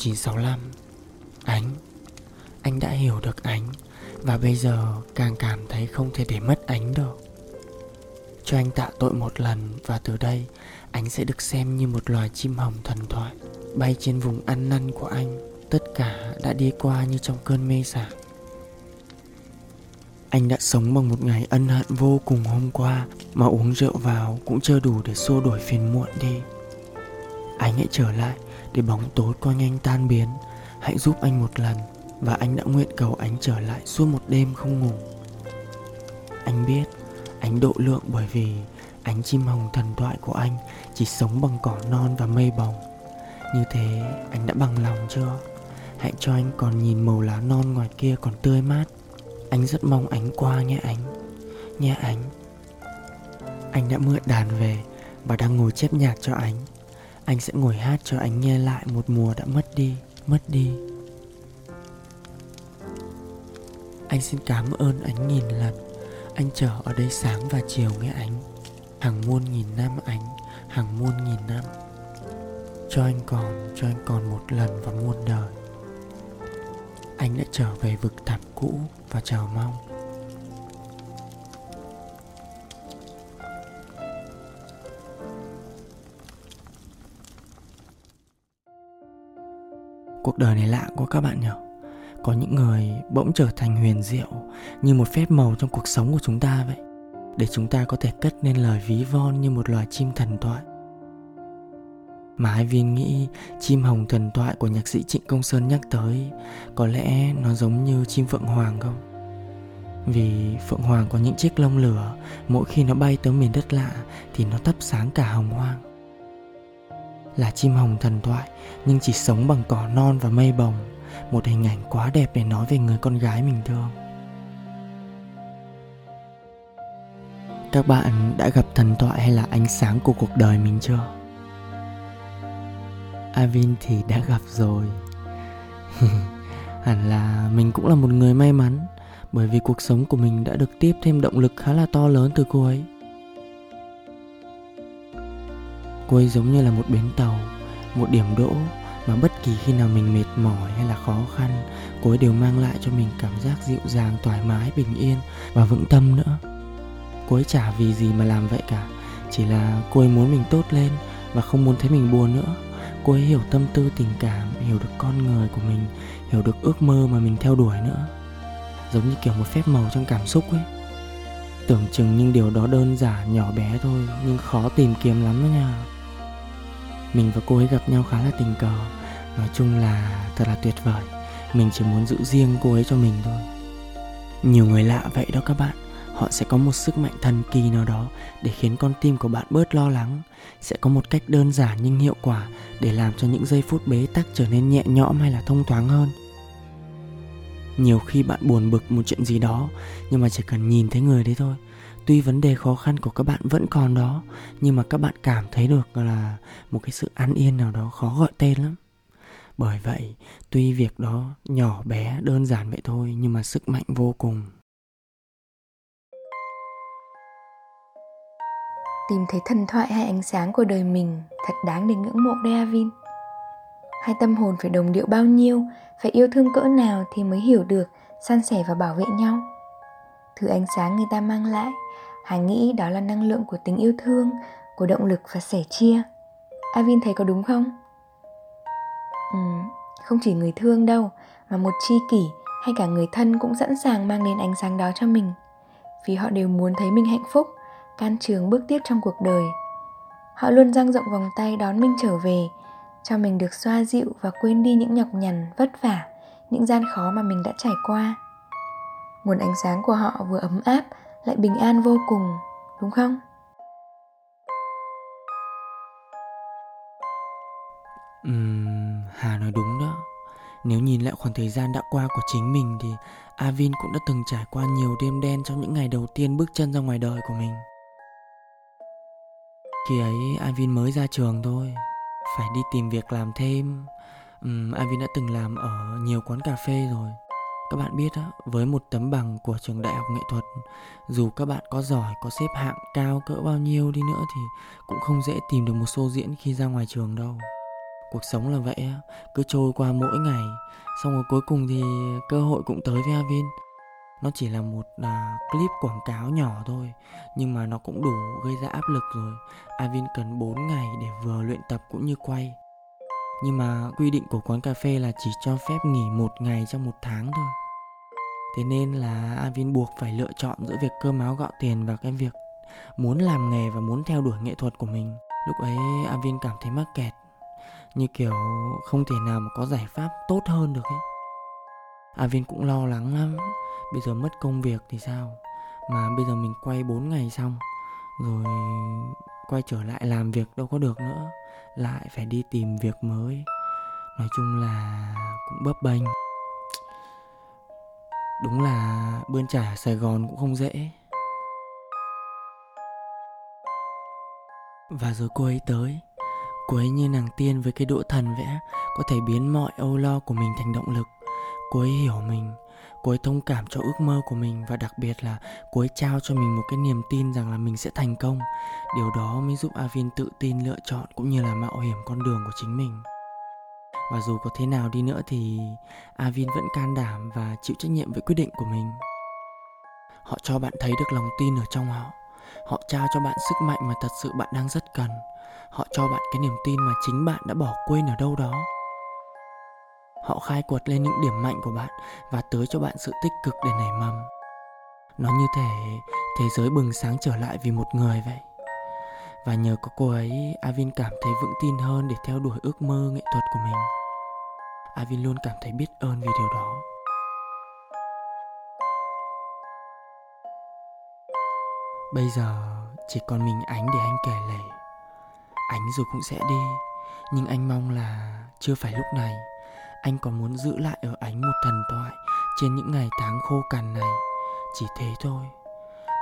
1965 Ánh Anh đã hiểu được ánh Và bây giờ càng cảm thấy không thể để mất ánh được Cho anh tạ tội một lần Và từ đây Anh sẽ được xem như một loài chim hồng thần thoại Bay trên vùng ăn năn của anh. Tất cả đã đi qua như trong cơn mê sảng. Anh đã sống bằng một ngày ân hận vô cùng hôm qua Mà uống rượu vào cũng chưa đủ để xua đuổi phiền muộn đi. Anh hãy trở lại để bóng tối quanh anh tan biến. Hãy giúp anh một lần Và anh đã nguyện cầu anh trở lại suốt một đêm không ngủ. Anh biết Anh độ lượng bởi vì Ánh chim hồng thần thoại của anh Chỉ sống bằng cỏ non và mây bồng. Như thế anh đã bằng lòng chưa? Hãy cho anh còn nhìn màu lá non ngoài kia còn tươi mát. Anh rất mong ánh qua nhé ánh, Nhé ánh. Anh đã mượn đàn về Và đang ngồi chép nhạc cho ánh anh sẽ ngồi hát cho anh nghe lại một mùa đã mất đi mất đi. Anh xin cảm ơn anh nghìn lần anh chờ ở đây sáng và chiều nghe anh. Hàng muôn nghìn năm anh, hàng muôn nghìn năm. Cho anh còn, cho anh còn một lần và muôn đời. Anh đã trở về vực thẳm cũ và chờ mong. Cuộc đời này lạ quá các bạn nhỉ. Có những người bỗng trở thành huyền diệu Như một phép màu trong cuộc sống của chúng ta vậy. Để chúng ta có thể cất nên lời ví von như một loài chim thần thoại. Mà hai viên nghĩ chim hồng thần thoại của nhạc sĩ Trịnh Công Sơn nhắc tới, Có lẽ nó giống như chim phượng hoàng không? Vì phượng hoàng có những chiếc lông lửa, Mỗi khi nó bay tới miền đất lạ Thì nó thắp sáng cả hồng hoang là chim hồng thần thoại, nhưng chỉ sống bằng cỏ non và mây bồng, một hình ảnh quá đẹp để nói về người con gái mình thương. Các bạn đã gặp thần thoại hay là ánh sáng của cuộc đời mình chưa? Avin thì đã gặp rồi. Hẳn là mình cũng là một người may mắn, bởi vì cuộc sống của mình đã được tiếp thêm động lực khá là to lớn từ cô ấy. Cô ấy giống như là một bến tàu, một điểm đỗ mà bất kỳ khi nào mình mệt mỏi hay là khó khăn, cô ấy đều mang lại cho mình cảm giác dịu dàng, thoải mái, bình yên và vững tâm nữa. Cô ấy chả vì gì mà làm vậy cả, chỉ là cô ấy muốn mình tốt lên và không muốn thấy mình buồn nữa. Cô ấy hiểu tâm tư, tình cảm, hiểu được con người của mình, hiểu được ước mơ mà mình theo đuổi nữa. Giống như kiểu một phép màu trong cảm xúc ấy. Tưởng chừng những điều đó đơn giản, nhỏ bé thôi, nhưng khó tìm kiếm lắm đó nha mình và cô ấy gặp nhau khá là tình cờ. Nói chung là thật là tuyệt vời. Mình chỉ muốn giữ riêng cô ấy cho mình thôi. Nhiều người lạ vậy đó các bạn. Họ sẽ có một sức mạnh thần kỳ nào đó để khiến con tim của bạn bớt lo lắng. Sẽ có một cách đơn giản nhưng hiệu quả để làm cho những giây phút bế tắc trở nên nhẹ nhõm hay là thông thoáng hơn. Nhiều khi bạn buồn bực một chuyện gì đó, nhưng mà chỉ cần nhìn thấy người đấy thôi tuy vấn đề khó khăn của các bạn vẫn còn đó nhưng mà các bạn cảm thấy được là một cái sự an yên nào đó khó gọi tên lắm bởi vậy tuy việc đó nhỏ bé đơn giản vậy thôi nhưng mà sức mạnh vô cùng tìm thấy thần thoại hay ánh sáng của đời mình thật đáng để ngưỡng mộ đấy Avin. Hai tâm hồn phải đồng điệu bao nhiêu, phải yêu thương cỡ nào thì mới hiểu được, san sẻ và bảo vệ nhau. Thứ ánh sáng người ta mang lại Hà nghĩ đó là năng lượng của tình yêu thương, của động lực và sẻ chia. Avin thấy có đúng không? Ừ, không chỉ người thương đâu, mà một tri kỷ hay cả người thân cũng sẵn sàng mang đến ánh sáng đó cho mình. Vì họ đều muốn thấy mình hạnh phúc, can trường bước tiếp trong cuộc đời. Họ luôn dang rộng vòng tay đón mình trở về, cho mình được xoa dịu và quên đi những nhọc nhằn, vất vả, những gian khó mà mình đã trải qua. Nguồn ánh sáng của họ vừa ấm áp lại bình an vô cùng đúng không? Uhm, Hà nói đúng đó. Nếu nhìn lại khoảng thời gian đã qua của chính mình Thì Avin cũng đã từng trải qua nhiều đêm đen Trong những ngày đầu tiên bước chân ra ngoài đời của mình. Khi ấy Avin mới ra trường thôi Phải đi tìm việc làm thêm. Uhm, Avin đã từng làm ở nhiều quán cà phê rồi các bạn biết á, với một tấm bằng của trường đại học nghệ thuật Dù các bạn có giỏi, có xếp hạng cao cỡ bao nhiêu đi nữa Thì cũng không dễ tìm được một show diễn khi ra ngoài trường đâu. Cuộc sống là vậy cứ trôi qua mỗi ngày xong rồi cuối cùng thì cơ hội cũng tới với Avin. Nó chỉ là một à, clip quảng cáo nhỏ thôi nhưng mà nó cũng đủ gây ra áp lực rồi. Avin cần 4 ngày để vừa luyện tập cũng như quay nhưng mà quy định của quán cà phê là chỉ cho phép nghỉ một ngày trong một tháng thôi. Thế nên là Avin buộc phải lựa chọn giữa việc cơm áo gạo tiền và cái việc muốn làm nghề và muốn theo đuổi nghệ thuật của mình. Lúc ấy Avin cảm thấy mắc kẹt, như kiểu không thể nào mà có giải pháp tốt hơn được ấy. Avin cũng lo lắng lắm. Bây giờ mất công việc thì sao? Mà bây giờ mình quay 4 ngày xong, Rồi quay trở lại làm việc đâu có được nữa, Lại phải đi tìm việc mới. Nói chung là cũng bấp bênh. Đúng là bươn trải Sài Gòn cũng không dễ. Và rồi cô ấy tới, Cô ấy như nàng tiên với cái đũa thần vẽ, Có thể biến mọi âu lo của mình thành động lực. Cô ấy hiểu mình Cô ấy thông cảm cho ước mơ của mình Và đặc biệt là cô ấy trao cho mình một cái niềm tin rằng là mình sẽ thành công. Điều đó mới giúp Avin tự tin lựa chọn cũng như là mạo hiểm con đường của chính mình. Và dù có thế nào đi nữa thì Avin vẫn can đảm và chịu trách nhiệm với quyết định của mình. Họ cho bạn thấy được lòng tin ở trong họ. Họ trao cho bạn sức mạnh mà thật sự bạn đang rất cần. Họ cho bạn cái niềm tin mà chính bạn đã bỏ quên ở đâu đó họ khai quật lên những điểm mạnh của bạn và tới cho bạn sự tích cực để nảy mầm. Nó như thể thế giới bừng sáng trở lại vì một người vậy. Và nhờ có cô ấy, avin cảm thấy vững tin hơn để theo đuổi ước mơ nghệ thuật của mình. Avin luôn cảm thấy biết ơn vì điều đó. Bây giờ, chỉ còn mình ánh để anh kể lể. Ánh rồi cũng sẽ đi, Nhưng anh mong là chưa phải lúc này. Anh còn muốn giữ lại ở ánh một thần thoại Trên những ngày tháng khô cằn này. Chỉ thế thôi.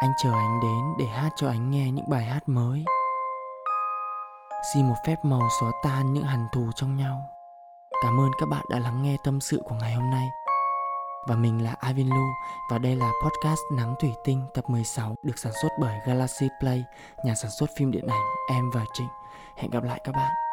Anh chờ anh đến để hát cho anh nghe những bài hát mới. Xin một phép màu xóa tan những hằn thù trong nhau. Cảm ơn các bạn đã lắng nghe tâm sự của ngày hôm nay. Và mình là Ivan Lu và đây là podcast Nắng Thủy Tinh tập 16 được sản xuất bởi Galaxy Play, nhà sản xuất phim điện ảnh Em và Trịnh. Hẹn gặp lại các bạn.